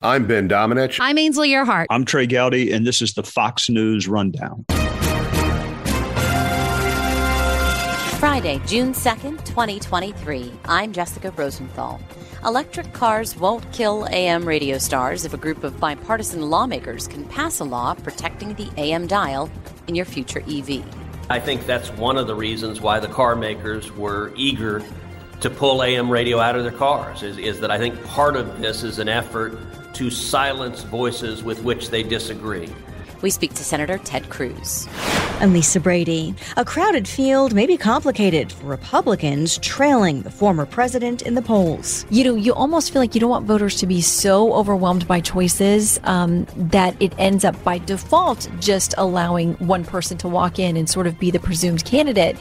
I'm Ben Domenech. I'm Ainsley Earhardt. I'm Trey Gowdy, and this is the Fox News Rundown. Friday, June 2nd, 2023. I'm Jessica Rosenthal. Electric cars won't kill AM radio stars if a group of bipartisan lawmakers can pass a law protecting the AM dial in your future EV. I think that's one of the reasons why the car makers were eager to pull AM radio out of their cars, is, is that I think part of this is an effort to silence voices with which they disagree. We speak to Senator Ted Cruz. I'm Lisa Brady. A crowded field may be complicated for Republicans trailing the former president in the polls. You know, you almost feel like you don't want voters to be so overwhelmed by choices um, that it ends up by default just allowing one person to walk in and sort of be the presumed candidate.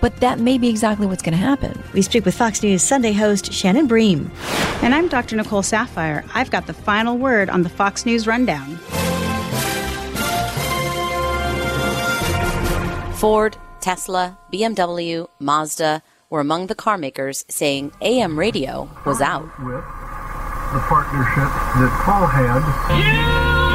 But that may be exactly what's going to happen. We speak with Fox News Sunday host Shannon Bream. And I'm Dr. Nicole Saphier. I've got the final word on the Fox News Rundown. Ford, Tesla, BMW, Mazda were among the car makers saying AM radio was out. With the partnership that Paul had. Yeah!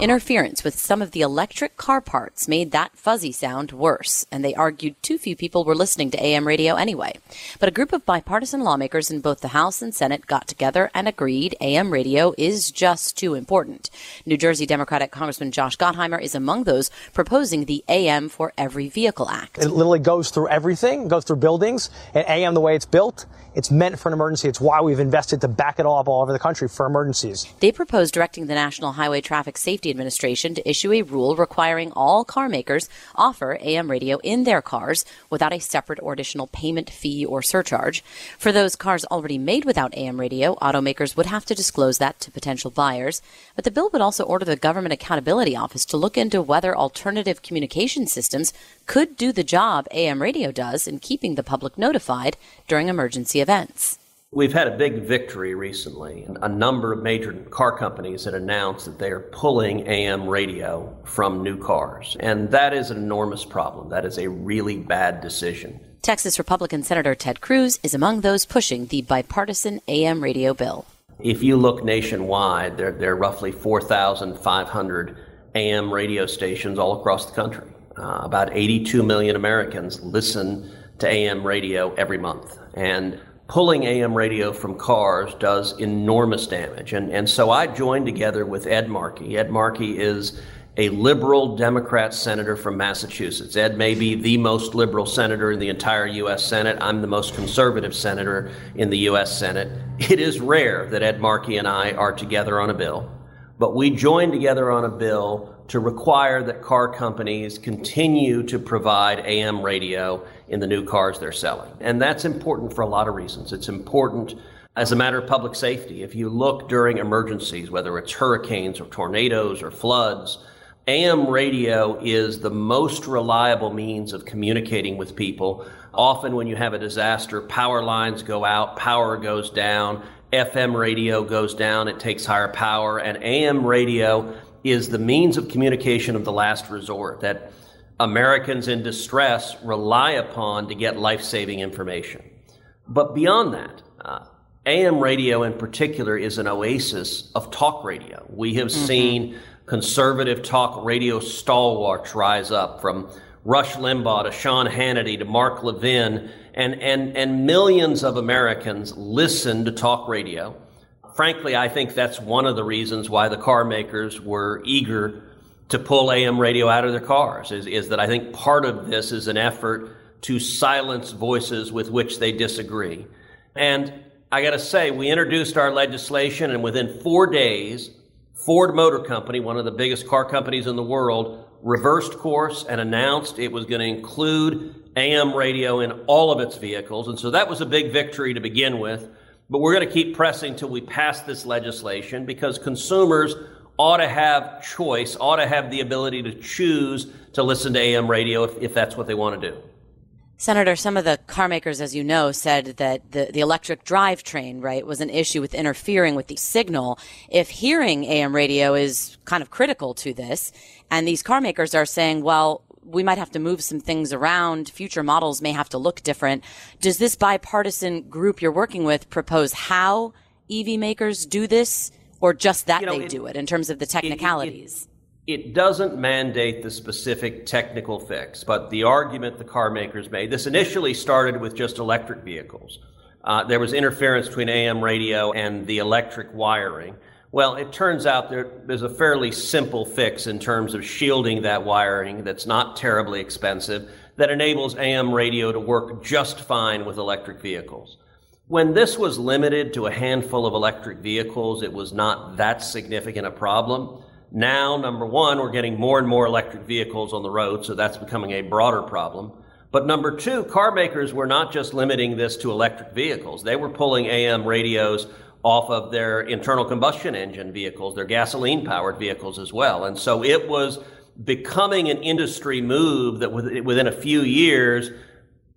Interference with some of the electric car parts made that fuzzy sound worse, and they argued too few people were listening to AM radio anyway. But a group of bipartisan lawmakers in both the House and Senate got together and agreed AM radio is just too important. New Jersey Democratic Congressman Josh Gottheimer is among those proposing the AM for Every Vehicle Act. It literally goes through everything, goes through buildings, and AM the way it's built it's meant for an emergency. It's why we've invested to back it all up all over the country for emergencies. They propose directing the National Highway Traffic Safety Administration to issue a rule requiring all car makers offer AM radio in their cars without a separate or additional payment fee or surcharge. For those cars already made without AM radio, automakers would have to disclose that to potential buyers. But the bill would also order the Government Accountability Office to look into whether alternative communication systems could do the job AM radio does in keeping the public notified during emergency events. We've had a big victory recently. A number of major car companies had announced that they are pulling AM radio from new cars. And that is an enormous problem. That is a really bad decision. Texas Republican Senator Ted Cruz is among those pushing the bipartisan AM radio bill. If you look nationwide, there, there are roughly 4,500 AM radio stations all across the country. Uh, about 82 million Americans listen to AM radio every month. And pulling AM radio from cars does enormous damage. And, and so I joined together with Ed Markey. Ed Markey is a liberal Democrat senator from Massachusetts. Ed may be the most liberal senator in the entire U.S. Senate. I'm the most conservative senator in the U.S. Senate. It is rare that Ed Markey and I are together on a bill, but we joined together on a bill to require that car companies continue to provide AM radio in the new cars they're selling. And that's important for a lot of reasons. It's important as a matter of public safety. If you look during emergencies, whether it's hurricanes or tornadoes or floods, AM radio is the most reliable means of communicating with people. Often, when you have a disaster, power lines go out, power goes down, FM radio goes down, it takes higher power, and AM radio is the means of communication of the last resort that Americans in distress rely upon to get life saving information. But beyond that, uh, AM radio in particular is an oasis of talk radio. We have mm-hmm. seen conservative talk radio stalwarts rise up from Rush Limbaugh to Sean Hannity to Mark Levin, and, and, and millions of Americans listen to talk radio frankly, I think that's one of the reasons why the car makers were eager to pull AM radio out of their cars, is, is that I think part of this is an effort to silence voices with which they disagree. And I got to say, we introduced our legislation, and within four days, Ford Motor Company, one of the biggest car companies in the world, reversed course and announced it was going to include AM radio in all of its vehicles. And so that was a big victory to begin with. But we're going to keep pressing till we pass this legislation because consumers ought to have choice, ought to have the ability to choose to listen to AM radio if, if that's what they want to do. Senator, some of the car makers, as you know, said that the, the electric drivetrain, right, was an issue with interfering with the signal. If hearing AM radio is kind of critical to this, and these car makers are saying, well, we might have to move some things around. Future models may have to look different. Does this bipartisan group you're working with propose how EV makers do this or just that you know, they it, do it in terms of the technicalities? It, it, it, doesn't mandate the specific technical fix, but the argument the car makers made, this initially started with just electric vehicles. Uh, there was interference between AM radio and the electric wiring. Well, it turns out there, there's a fairly simple fix in terms of shielding that wiring that's not terribly expensive that enables AM radio to work just fine with electric vehicles. When this was limited to a handful of electric vehicles, it was not that significant a problem. Now, number one, we're getting more and more electric vehicles on the road, so that's becoming a broader problem. But number two, car makers were not just limiting this to electric vehicles. They were pulling AM radios off of their internal combustion engine vehicles, their gasoline powered vehicles as well. And so it was becoming an industry move that within a few years,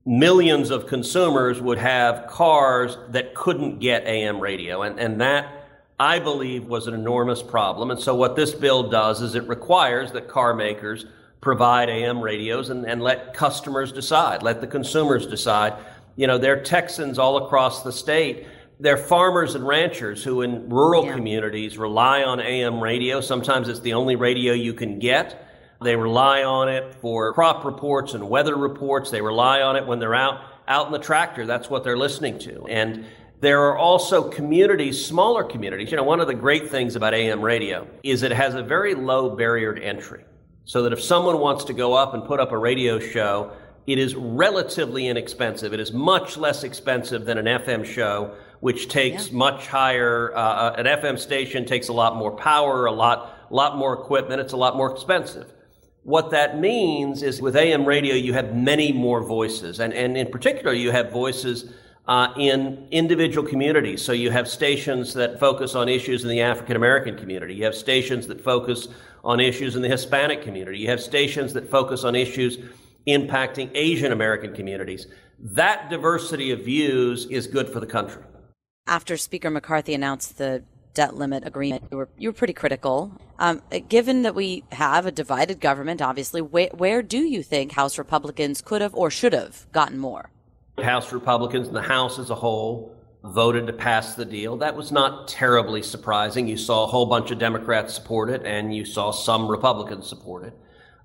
millions of consumers would have cars that couldn't get AM radio. And, and that, I believe, was an enormous problem. And so what this bill does is it requires that car makers provide AM radios and, and let customers decide, let the consumers decide. You know, there are Texans all across the state they're farmers and ranchers who in rural yeah. communities rely on AM radio. Sometimes it's the only radio you can get. They rely on it for crop reports and weather reports. They rely on it when they're out out in the tractor. That's what they're listening to. And there are also communities, smaller communities. You know, one of the great things about AM radio is it has a very low barrier to entry. So that if someone wants to go up and put up a radio show, it is relatively inexpensive. It is much less expensive than an FM show which takes yeah. much higher. Uh, an FM station takes a lot more power, a lot, lot more equipment. It's a lot more expensive. What that means is with AM radio, you have many more voices, and, and in particular, you have voices uh, in individual communities. So you have stations that focus on issues in the African American community. You have stations that focus on issues in the Hispanic community. You have stations that focus on issues impacting Asian American communities. That diversity of views is good for the country after Speaker McCarthy announced the debt limit agreement, you were, you were pretty critical. Um, given that we have a divided government, obviously, where, where do you think House Republicans could have or should have gotten more? House Republicans and the House as a whole voted to pass the deal. That was not terribly surprising. You saw a whole bunch of Democrats support it, and you saw some Republicans support it.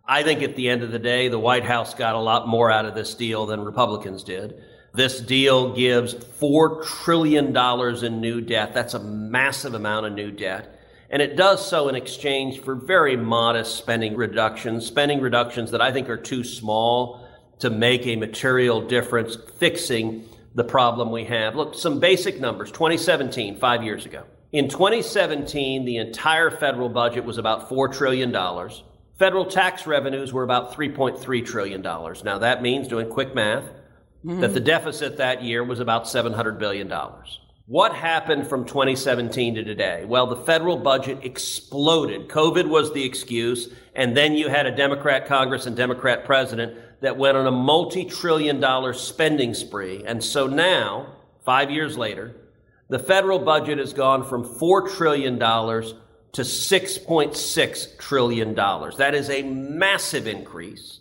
I think at the end of the day, the White House got a lot more out of this deal than Republicans did. This deal gives $4 trillion in new debt. That's a massive amount of new debt. And it does so in exchange for very modest spending reductions, spending reductions that I think are too small to make a material difference fixing the problem we have. Look, some basic numbers 2017, five years ago. In 2017, the entire federal budget was about $4 trillion. Federal tax revenues were about $3.3 trillion. Now, that means, doing quick math, mm-hmm. that the deficit that year was about $700 billion. What happened from 2017 to today? Well, the federal budget exploded. COVID was the excuse, and then you had a Democrat Congress and Democrat president that went on a multi trillion dollar spending spree. And so now, five years later, the federal budget has gone from $4 trillion to $6.6 trillion. That is a massive increase.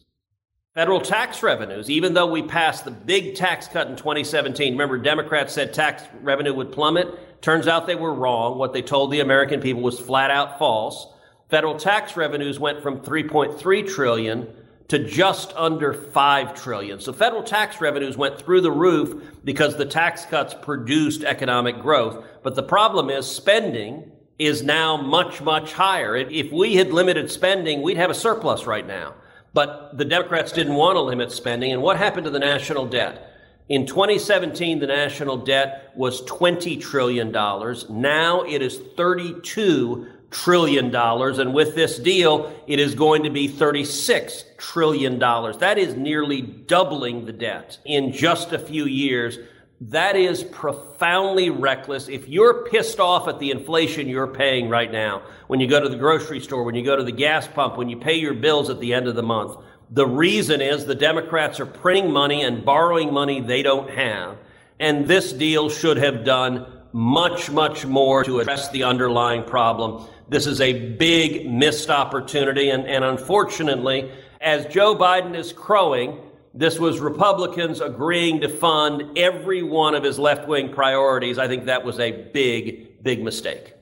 Federal tax revenues, even though we passed the big tax cut in 2017, remember Democrats said tax revenue would plummet. Turns out they were wrong. What they told the American people was flat out false. Federal tax revenues went from 3.3 trillion to just under 5 trillion. So federal tax revenues went through the roof because the tax cuts produced economic growth. But the problem is spending is now much, much higher. If we had limited spending, we'd have a surplus right now. But the Democrats didn't want to limit spending. And what happened to the national debt? In 2017, the national debt was $20 trillion. Now it is $32 trillion. And with this deal, it is going to be $36 trillion. That is nearly doubling the debt in just a few years. That is profoundly reckless. If you're pissed off at the inflation you're paying right now, when you go to the grocery store, when you go to the gas pump, when you pay your bills at the end of the month, the reason is the Democrats are printing money and borrowing money they don't have. And this deal should have done much, much more to address the underlying problem. This is a big missed opportunity. And, and unfortunately, As Joe Biden is crowing, this was Republicans agreeing to fund every one of his left wing priorities. I think that was a big, big mistake.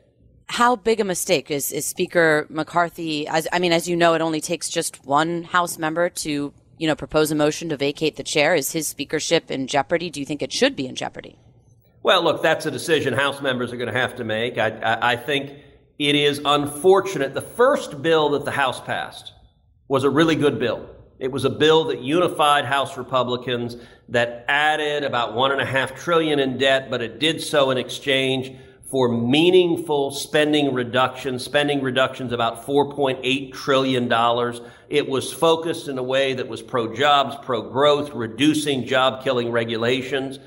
How big a mistake is, is Speaker McCarthy? As, I mean, as you know, it only takes just one House member to, you know, propose a motion to vacate the chair. Is his speakership in jeopardy? Do you think it should be in jeopardy? Well, look, that's a decision House members are going to have to make. I, I, I think it is unfortunate. The first bill that the House passed was a really good bill. It was a bill that unified House Republicans, that added about one and a half trillion in debt, but it did so in exchange for meaningful spending reductions, spending reductions about $4.8 trillion. It was focused in a way that was pro jobs, pro growth, reducing job killing regulations.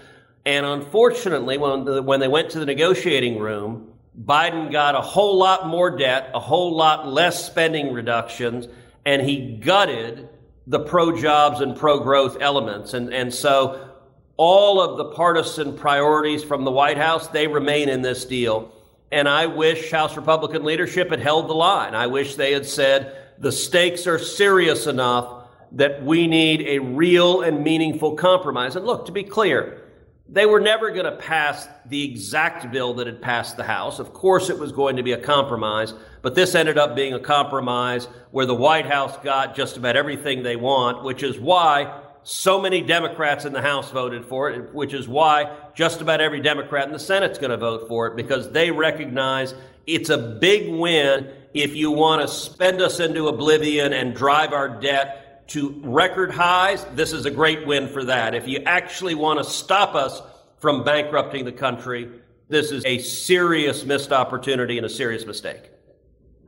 And unfortunately, when, the, when they went to the negotiating room, Biden got a whole lot more debt, a whole lot less spending reductions, and he gutted the pro jobs and pro growth elements. And, and so all of the partisan priorities from the White House, they remain in this deal. And I wish House Republican leadership had held the line. I wish they had said the stakes are serious enough that we need a real and meaningful compromise. And look, to be clear, they were never going to pass the exact bill that had passed the House. Of course, it was going to be a compromise, but this ended up being a compromise where the White House got just about everything they want, which is why so many Democrats in the House voted for it, which is why just about every Democrat in the Senate's going to vote for it because they recognize it's a big win if you want to spend us into oblivion and drive our debt to record highs. This is a great win for that. If you actually want to stop us from bankrupting the country, this is a serious missed opportunity and a serious mistake.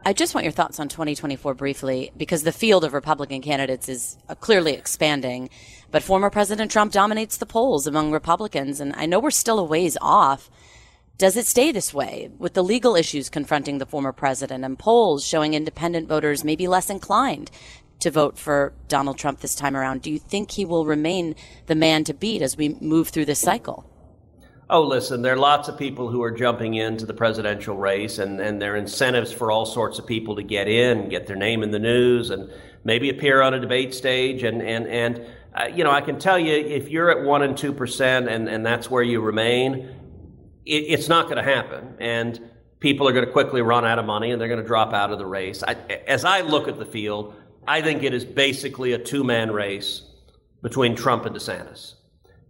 I just want your thoughts on 2024 briefly, because the field of Republican candidates is uh, clearly expanding. But former President Trump dominates the polls among Republicans, and I know we're still a ways off. Does it stay this way with the legal issues confronting the former president and polls showing independent voters may be less inclined to vote for Donald Trump this time around? Do you think he will remain the man to beat as we move through this cycle? Oh, listen, there are lots of people who are jumping into the presidential race, and, and there are incentives for all sorts of people to get in, get their name in the news, and maybe appear on a debate stage. And, and, and uh, you know, I can tell you if you're at 1% and 2% and, and that's where you remain, it, it's not going to happen. And people are going to quickly run out of money and they're going to drop out of the race. I, as I look at the field, I think it is basically a two man race between Trump and DeSantis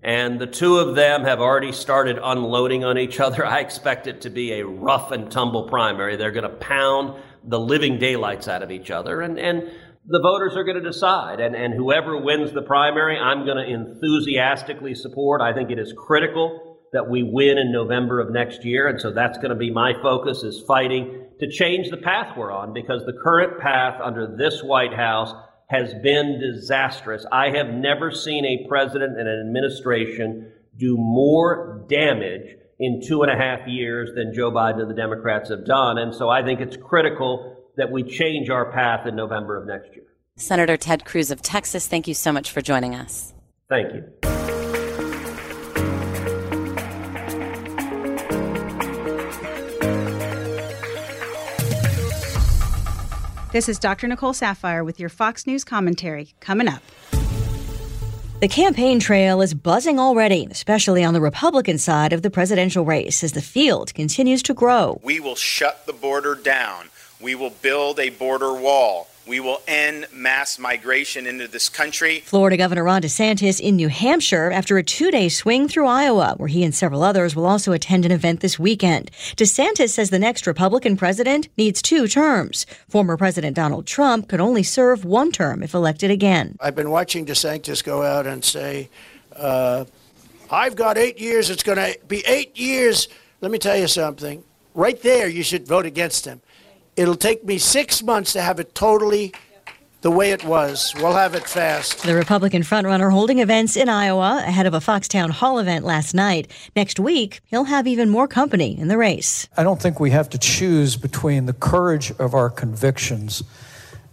and the two of them have already started unloading on each other. I expect it to be a rough and tumble primary. They're going to pound the living daylights out of each other, and, and the voters are going to decide. And, and whoever wins the primary, I'm going to enthusiastically support. I think it is critical that we win in November of next year, and so that's going to be my focus is fighting to change the path we're on because the current path under this White House has been disastrous. I have never seen a president and an administration do more damage in two and a half years than Joe Biden and the Democrats have done. And so I think it's critical that we change our path in November of next year. Senator Ted Cruz of Texas, thank you so much for joining us. Thank you. This is Dr. Nicole Saphier with your Fox News commentary coming up. The campaign trail is buzzing already, especially on the Republican side of the presidential race as the field continues to grow. We will shut the border down. We will build a border wall. We will end mass migration into this country. Florida Governor Ron DeSantis in New Hampshire after a two day swing through Iowa, where he and several others will also attend an event this weekend. DeSantis says the next Republican president needs two terms. Former President Donald Trump could only serve one term if elected again. I've been watching DeSantis go out and say, uh, I've got eight years, it's going to be eight years. Let me tell you something. Right there, you should vote against him. It'll take me six months to have it totally the way it was. We'll have it fast. The Republican frontrunner holding events in Iowa ahead of a Foxtown Hall event last night. Next week, he'll have even more company in the race. I don't think we have to choose between the courage of our convictions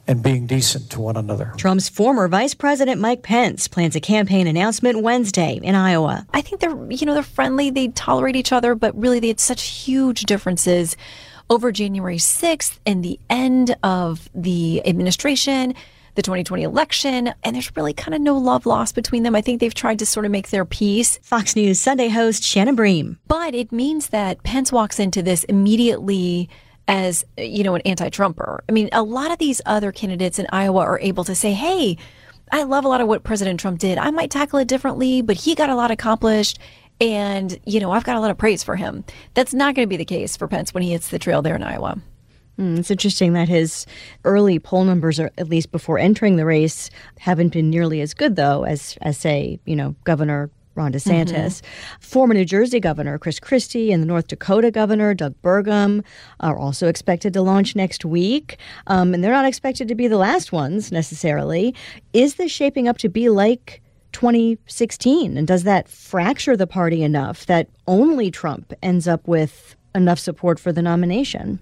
and being decent to one another. Trump's former Vice President Mike Pence plans a campaign announcement Wednesday in Iowa. I think they're, you know, they're friendly, they tolerate each other, but really they had such huge differences over January 6th and the end of the administration. the 2020 election, and there's really kind of no love lost between them. I think they've tried to sort of make their peace. Fox News Sunday host Shannon Bream. But it means that Pence walks into this immediately as, you know, an anti-Trumper. I mean, a lot of these other candidates in Iowa are able to say, hey, I love a lot of what President Trump did. I might tackle it differently, but he got a lot accomplished. And, you know, I've got a lot of praise for him. That's not going to be the case for Pence when he hits the trail there in Iowa. Mm, it's interesting that his early poll numbers, are, at least before entering the race, haven't been nearly as good, though, as, as say, you know, Governor Ron DeSantis. Mm-hmm. Former New Jersey Governor Chris Christie and the North Dakota Governor Doug Burgum are also expected to launch next week. Um, and they're not expected to be the last ones necessarily. Is this shaping up to be like 2016? And does that fracture the party enough that only Trump ends up with enough support for the nomination?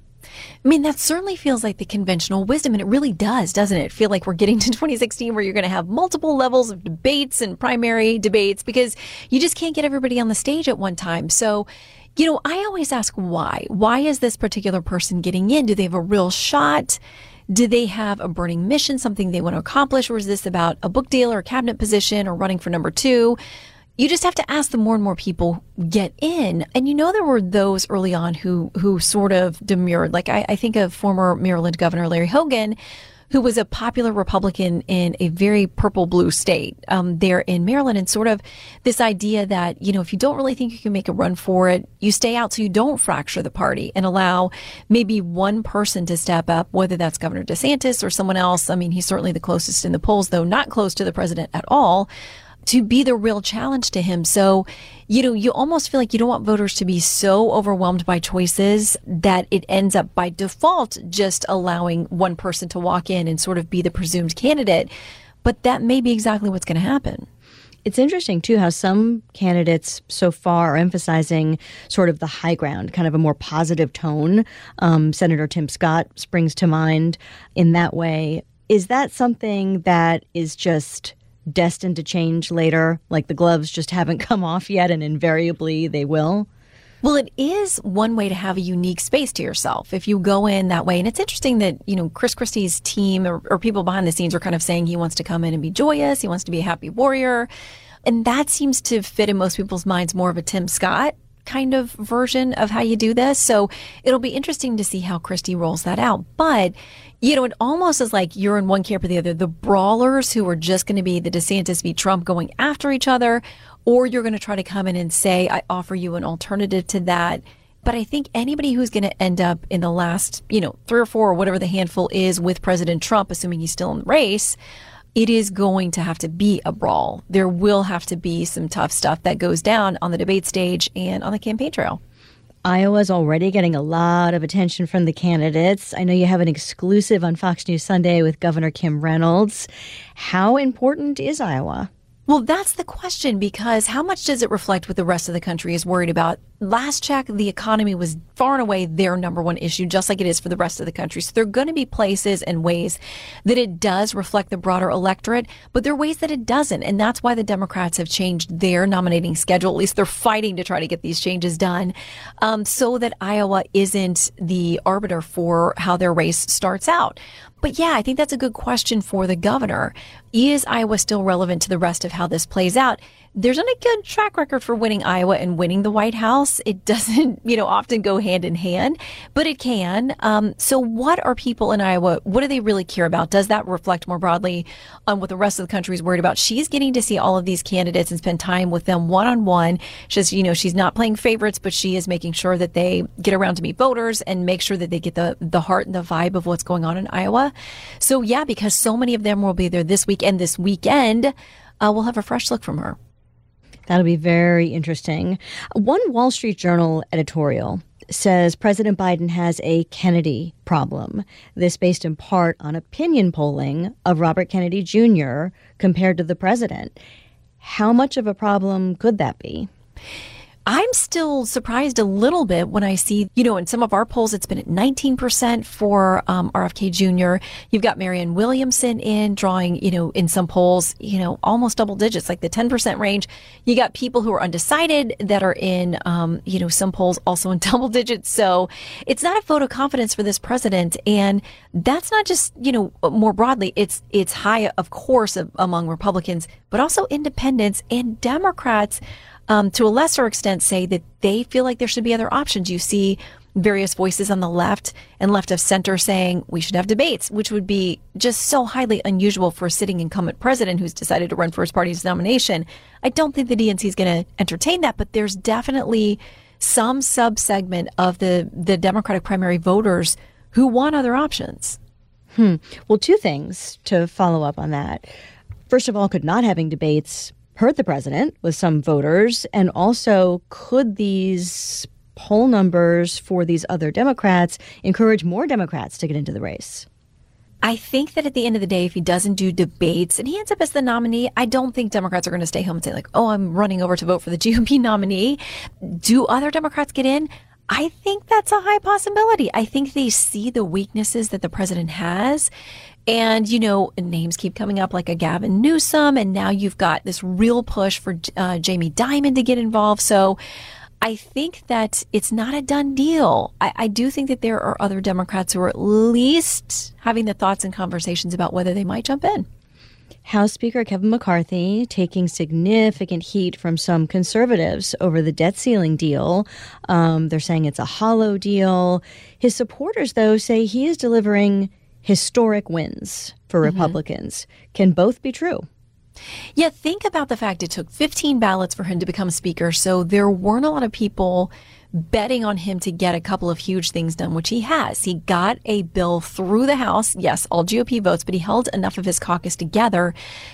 I mean, that certainly feels like the conventional wisdom, and it really does, doesn't it? Feel like we're getting to 2016 where you're going to have multiple levels of debates and primary debates because you just can't get everybody on the stage at one time. So, you know, I always ask why. Why is this particular person getting in? Do they have a real shot? Do they have a burning mission, something they want to accomplish? Or is this about a book deal or a cabinet position or running for number two? You just have to ask the more and more people get in. And you know, there were those early on who, who sort of demurred. Like I, I think of former Maryland Governor Larry Hogan, who was a popular Republican in a very purple blue state um, there in Maryland, and sort of this idea that, you know, if you don't really think you can make a run for it, you stay out so you don't fracture the party and allow maybe one person to step up, whether that's Governor DeSantis or someone else. I mean, he's certainly the closest in the polls, though not close to the president at all to be the real challenge to him. So, you know, you almost feel like you don't want voters to be so overwhelmed by choices that it ends up by default just allowing one person to walk in and sort of be the presumed candidate. But that may be exactly what's going to happen. It's interesting, too, how some candidates so far are emphasizing sort of the high ground, kind of a more positive tone. Um, Senator Tim Scott springs to mind in that way. Is that something that is just destined to change later? Like the gloves just haven't come off yet, and invariably they will? Well, it is one way to have a unique space to yourself if you go in that way. And it's interesting that, you know, Chris Christie's team or, or, people behind the scenes are kind of saying he wants to come in and be joyous, he wants to be a happy warrior. And that seems to fit in most people's minds more of a Tim Scott kind of version of how you do this. So it'll be interesting to see how Christie rolls that out. But you know, it almost is like you're in one camp or the other. The brawlers who are just going to be the DeSantis v. Trump going after each other, or you're going to try to come in and say, I offer you an alternative to that. But I think anybody who's going to end up in the last, you know, three or four or whatever the handful is with President Trump, assuming he's still in the race, it is going to have to be a brawl. There will have to be some tough stuff that goes down on the debate stage and on the campaign trail. Iowa's already getting a lot of attention from the candidates. I know you have an exclusive on Fox News Sunday with Governor Kim Reynolds. How important is Iowa? Well, that's the question because how much does it reflect what the rest of the country is worried about? Last check, the economy was far and away their number one issue, just like it is for the rest of the country. So there are going to be places and ways that it does reflect the broader electorate, but there are ways that it doesn't. And that's why the Democrats have changed their nominating schedule. At least they're fighting to try to get these changes done um, so that Iowa isn't the arbiter for how their race starts out. But yeah, I think that's a good question for the governor. Is Iowa still relevant to the rest of how this plays out? There's not a good track record for winning Iowa and winning the White House. It doesn't, you know, often go hand in hand, but it can. Um, so, what are people in Iowa? What do they really care about? Does that reflect more broadly on what the rest of the country is worried about? She's getting to see all of these candidates and spend time with them one on one. She's, you know, she's not playing favorites, but she is making sure that they get around to meet voters and make sure that they get the the heart and the vibe of what's going on in Iowa. So, yeah, because so many of them will be there this week and this weekend. Uh, we'll have a fresh look from her. That'll be very interesting. One Wall Street Journal editorial says President Biden has a Kennedy problem. This based in part on opinion polling of Robert Kennedy Jr. compared to the president. How much of a problem could that be? I'm still surprised a little bit when I see, you know, in some of our polls, it's been at 19% for um, RFK Jr. You've got Marianne Williamson in drawing, you know, in some polls, you know, almost double digits, like the 10% range. You got people who are undecided that are in, um, you know, some polls also in double digits. So it's not a vote of confidence for this president. And that's not just, you know, more broadly, it's, it's high, of course, among Republicans, but also independents and Democrats um, to a lesser extent, say that they feel like there should be other options. You see various voices on the left and left of center saying we should have debates, which would be just so highly unusual for a sitting incumbent president who's decided to run for his party's nomination. I don't think the DNC is going to entertain that, but there's definitely some subsegment of the, the Democratic primary voters who want other options. Hmm. Well, two things to follow up on that. First of all, could not having debates hurt the president with some voters? And also, could these poll numbers for these other Democrats encourage more Democrats to get into the race? I think that at the end of the day, if he doesn't do debates and he ends up as the nominee, I don't think Democrats are going to stay home and say, like, oh, I'm running over to vote for the GOP nominee. Do other Democrats get in? I think that's a high possibility. I think they see the weaknesses that the president has and, you know, names keep coming up like a Gavin Newsom. And now you've got this real push for uh, Jamie Dimon to get involved. So I think that it's not a done deal. I, I, do think that there are other Democrats who are at least having the thoughts and conversations about whether they might jump in. House Speaker Kevin McCarthy taking significant heat from some conservatives over the debt ceiling deal. Um, they're saying it's a hollow deal. His supporters, though, say he is delivering historic wins for mm-hmm. Republicans. Can both be true? Yeah, think about the fact it took 15 ballots for him to become speaker. So there weren't a lot of people betting on him to get a couple of huge things done, which he has. He got a bill through the House. Yes, all GOP votes, but he held enough of his caucus together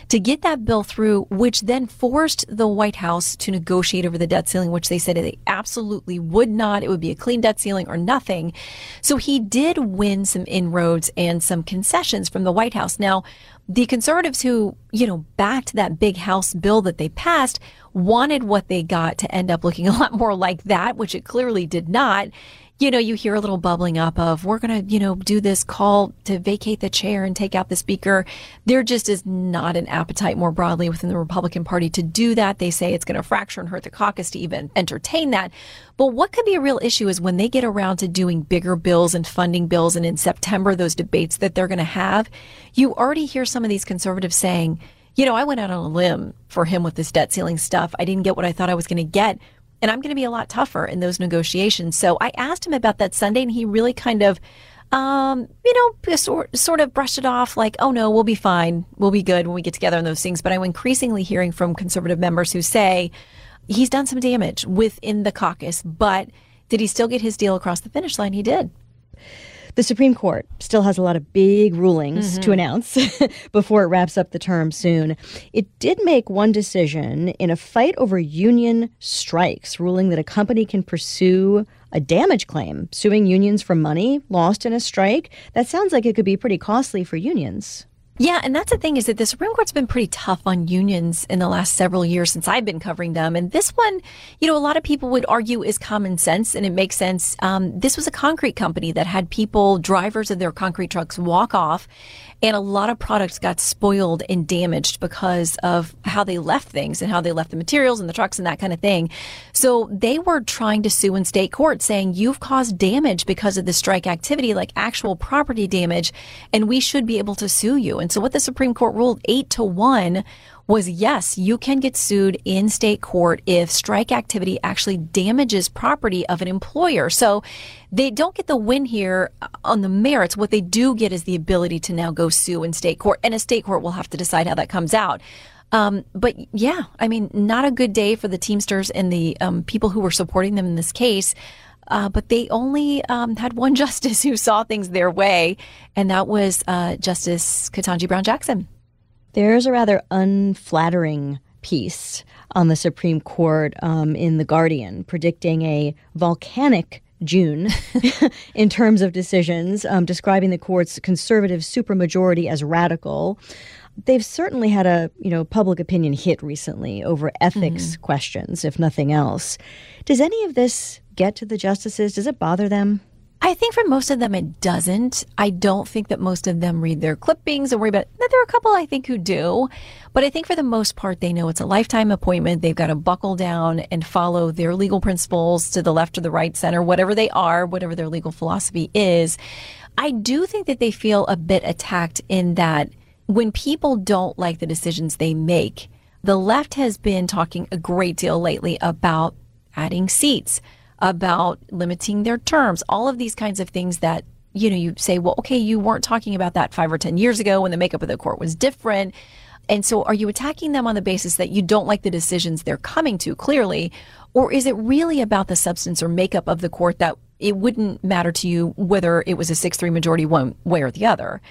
to get that bill through, which then forced the White House to negotiate over the debt ceiling, which they said they absolutely would not. It would be a clean debt ceiling or nothing. So he did win some inroads and some concessions from the White House. Now, the conservatives who, you know, backed that big House bill that they passed wanted what they got to end up looking a lot more like that, which it clearly did not you know, you hear a little bubbling up of, we're going to, you know, do this call to vacate the chair and take out the speaker. There just is not an appetite more broadly within the Republican Party to do that. They say it's going to fracture and hurt the caucus to even entertain that. But what could be a real issue is when they get around to doing bigger bills and funding bills, and in September, those debates that they're going to have, you already hear some of these conservatives saying, you know, I went out on a limb for him with this debt ceiling stuff. I didn't get what I thought I was going to get and I'm going to be a lot tougher in those negotiations. So I asked him about that Sunday, and he really kind of, um, you know, sort, sort of brushed it off like, oh no, we'll be fine. We'll be good when we get together on those things. But I'm increasingly hearing from conservative members who say he's done some damage within the caucus, but did he still get his deal across the finish line? He did. The Supreme Court still has a lot of big rulings mm-hmm. to announce before it wraps up the term soon. It did make one decision in a fight over union strikes, ruling that a company can pursue a damage claim, suing unions for money lost in a strike. That sounds like it could be pretty costly for unions. Yeah, and that's the thing is that the Supreme Court's been pretty tough on unions in the last several years since I've been covering them. And this one, you know, a lot of people would argue is common sense and it makes sense. Um, this was a concrete company that had people, drivers of their concrete trucks, walk off and a lot of products got spoiled and damaged because of how they left things and how they left the materials and the trucks and that kind of thing. So they were trying to sue in state court saying, you've caused damage because of the strike activity, like actual property damage, and we should be able to sue you. And so what the Supreme Court ruled eight to one was yes, you can get sued in state court if strike activity actually damages property of an employer. So they don't get the win here on the merits. What they do get is the ability to now go sue in state court, and a state court will have to decide how that comes out. Um, but yeah, I mean, not a good day for the Teamsters and the um, people who were supporting them in this case. Uh, but they only um, had one justice who saw things their way, and that was uh, Justice Ketanji Brown Jackson. There's a rather unflattering piece on the Supreme Court um, in The Guardian predicting a volcanic June in terms of decisions, um, describing the court's conservative supermajority as radical. They've certainly had a, you know, public opinion hit recently over ethics Mm-hmm. questions, if nothing else. Does any of this get to the justices? Does it bother them? I think for most of them it doesn't. I don't think that most of them read their clippings and worry about that. There are a couple I think who do, but I think for the most part they know it's a lifetime appointment. They've got to buckle down and follow their legal principles to the left or the right center, whatever they are, whatever their legal philosophy is. I do think that they feel a bit attacked in that when people don't like the decisions they make, the left has been talking a great deal lately about adding seats about limiting their terms, all of these kinds of things that, you know, you say, well, okay, you weren't talking about that five or 10 years ago when the makeup of the court was different. And so are you attacking them on the basis that you don't like the decisions they're coming to clearly? Or is it really about the substance or makeup of the court that it wouldn't matter to you whether it was a 6 3 majority one way or the other?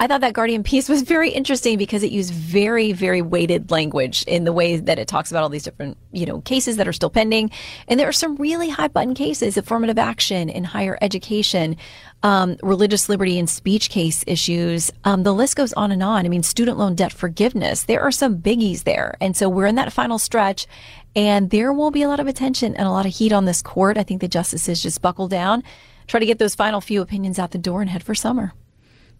I thought that Guardian piece was very interesting because it used very, very weighted language in the way that it talks about all these different, you know, cases that are still pending. And there are some really high button cases, affirmative action in higher education, um, religious liberty and speech case issues. Um, the list goes on and on. I mean, student loan debt forgiveness. There are some biggies there. And so we're in that final stretch and there will be a lot of attention and a lot of heat on this court. I think the justices just buckle down, try to get those final few opinions out the door and head for summer.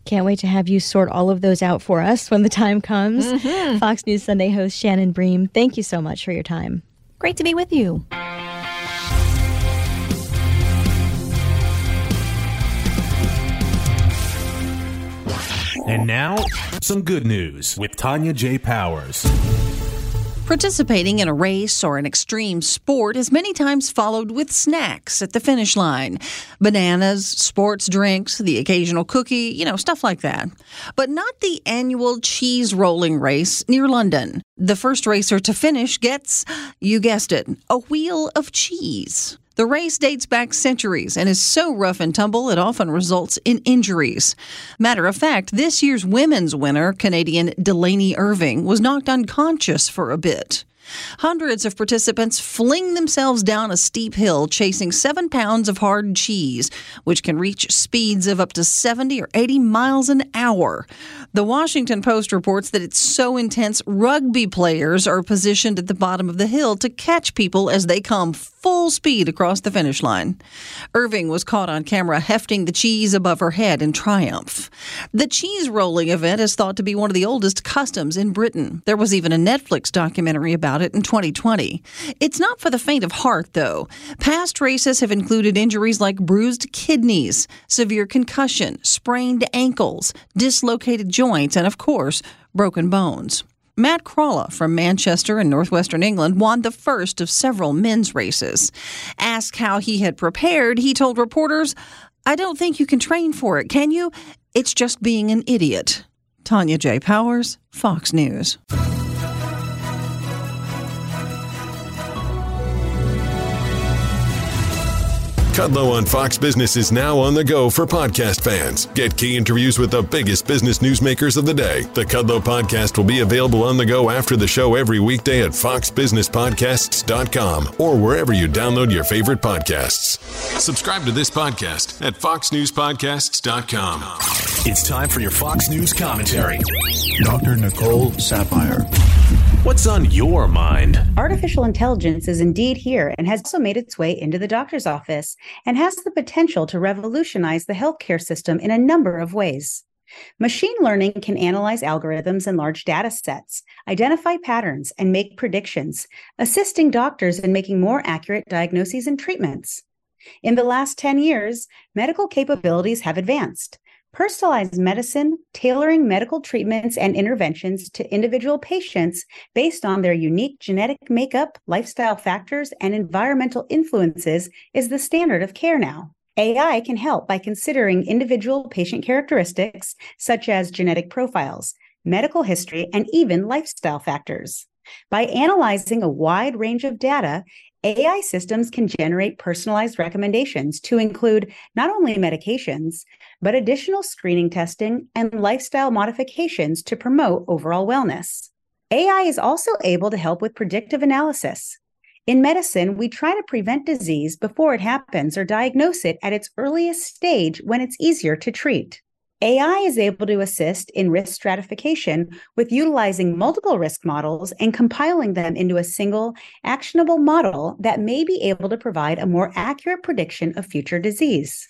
Can't wait to have you sort all of those out for us when the time comes. Mm-hmm. Fox News Sunday host Shannon Bream, thank you so much for your time. Great to be with you. And now, some good news with Tanya J. Powers. Participating in a race or an extreme sport is many times followed with snacks at the finish line bananas, sports drinks, the occasional cookie, you know, stuff like that. But not the annual cheese rolling race near London. The first racer to finish gets, you guessed it, a wheel of cheese. The race dates back centuries and is so rough and tumble it often results in injuries. Matter of fact, this year's women's winner, Canadian Delaney Irving, was knocked unconscious for a bit. Hundreds of participants fling themselves down a steep hill chasing seven pounds of hard cheese, which can reach speeds of up to 70 or 80 miles an hour. The Washington Post reports that it's so intense, rugby players are positioned at the bottom of the hill to catch people as they come full speed across the finish line. Irving was caught on camera hefting the cheese above her head in triumph. The cheese rolling event is thought to be one of the oldest customs in Britain. There was even a Netflix documentary about it in 2020. It's not for the faint of heart, though. Past races have included injuries like bruised kidneys, severe concussion, sprained ankles, dislocated joints, and of course, broken bones. Matt Crawley from Manchester in northwestern England won the first of several men's races. Asked how he had prepared, he told reporters, I don't think you can train for it, can you? It's just being an idiot. Tanya J. Powers, Fox News. Kudlow on Fox Business is now on the go for podcast fans. Get key interviews with the biggest business newsmakers of the day. The Kudlow podcast will be available on the go after the show every weekday at foxbusinesspodcasts.com or wherever you download your favorite podcasts. Subscribe to this podcast at foxnewspodcasts.com. It's time for your Fox News commentary. Dr. Nicole Saphier. What's on your mind? Artificial intelligence is indeed here and has also made its way into the doctor's office and has the potential to revolutionize the healthcare system in a number of ways. Machine learning can analyze algorithms and large data sets, identify patterns, and make predictions, assisting doctors in making more accurate diagnoses and treatments. In the last 10 years, medical capabilities have advanced. Personalized medicine, tailoring medical treatments and interventions to individual patients based on their unique genetic makeup, lifestyle factors, and environmental influences is the standard of care now. AI can help by considering individual patient characteristics, such as genetic profiles, medical history, and even lifestyle factors. By analyzing a wide range of data, AI systems can generate personalized recommendations to include not only medications, but additional screening testing and lifestyle modifications to promote overall wellness. AI is also able to help with predictive analysis. In medicine, we try to prevent disease before it happens or diagnose it at its earliest stage when it's easier to treat. AI is able to assist in risk stratification with utilizing multiple risk models and compiling them into a single actionable model that may be able to provide a more accurate prediction of future disease.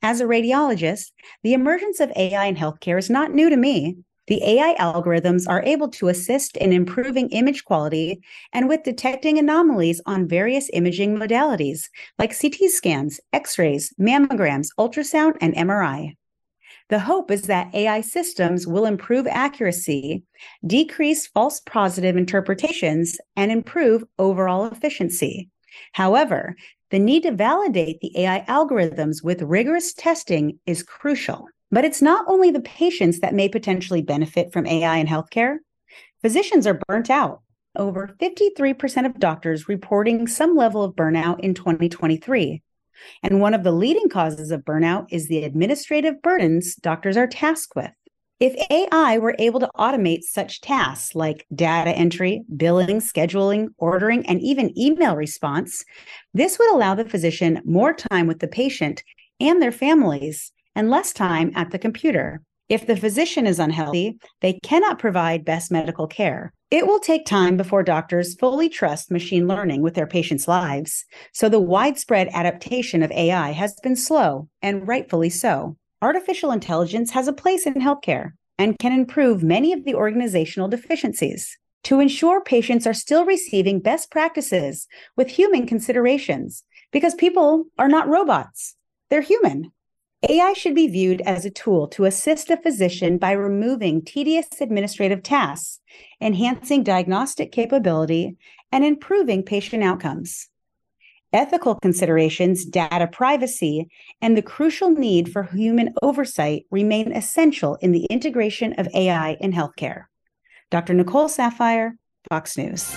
As a radiologist, the emergence of AI in healthcare is not new to me. The AI algorithms are able to assist in improving image quality and with detecting anomalies on various imaging modalities like CT scans, X rays, mammograms, ultrasound, and MRI. The hope is that AI systems will improve accuracy, decrease false positive interpretations, and improve overall efficiency. However, the need to validate the AI algorithms with rigorous testing is crucial. But it's not only the patients that may potentially benefit from AI in healthcare. Physicians are burnt out. Over 53% of doctors reporting some level of burnout in 2023. And one of the leading causes of burnout is the administrative burdens doctors are tasked with. If AI were able to automate such tasks like data entry, billing, scheduling, ordering, and even email response, this would allow the physician more time with the patient and their families and less time at the computer. If the physician is unhealthy, they cannot provide best medical care. It will take time before doctors fully trust machine learning with their patients' lives, so the widespread adaptation of AI has been slow, and rightfully so artificial intelligence has a place in healthcare and can improve many of the organizational deficiencies. To ensure patients are still receiving best practices with human considerations, because people are not robots, they're human. AI should be viewed as a tool to assist a physician by removing tedious administrative tasks, enhancing diagnostic capability, and improving patient outcomes ethical considerations, data privacy, and the crucial need for human oversight remain essential in the integration of AI in healthcare. Dr. Nicole Saphier, Fox News.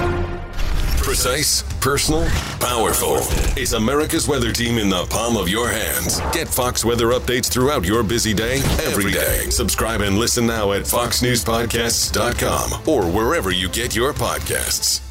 Precise, personal, powerful. It's America's weather team in the palm of your hands. Get Fox weather updates throughout your busy day, every day. Subscribe and listen now at foxnewspodcasts.com or wherever you get your podcasts.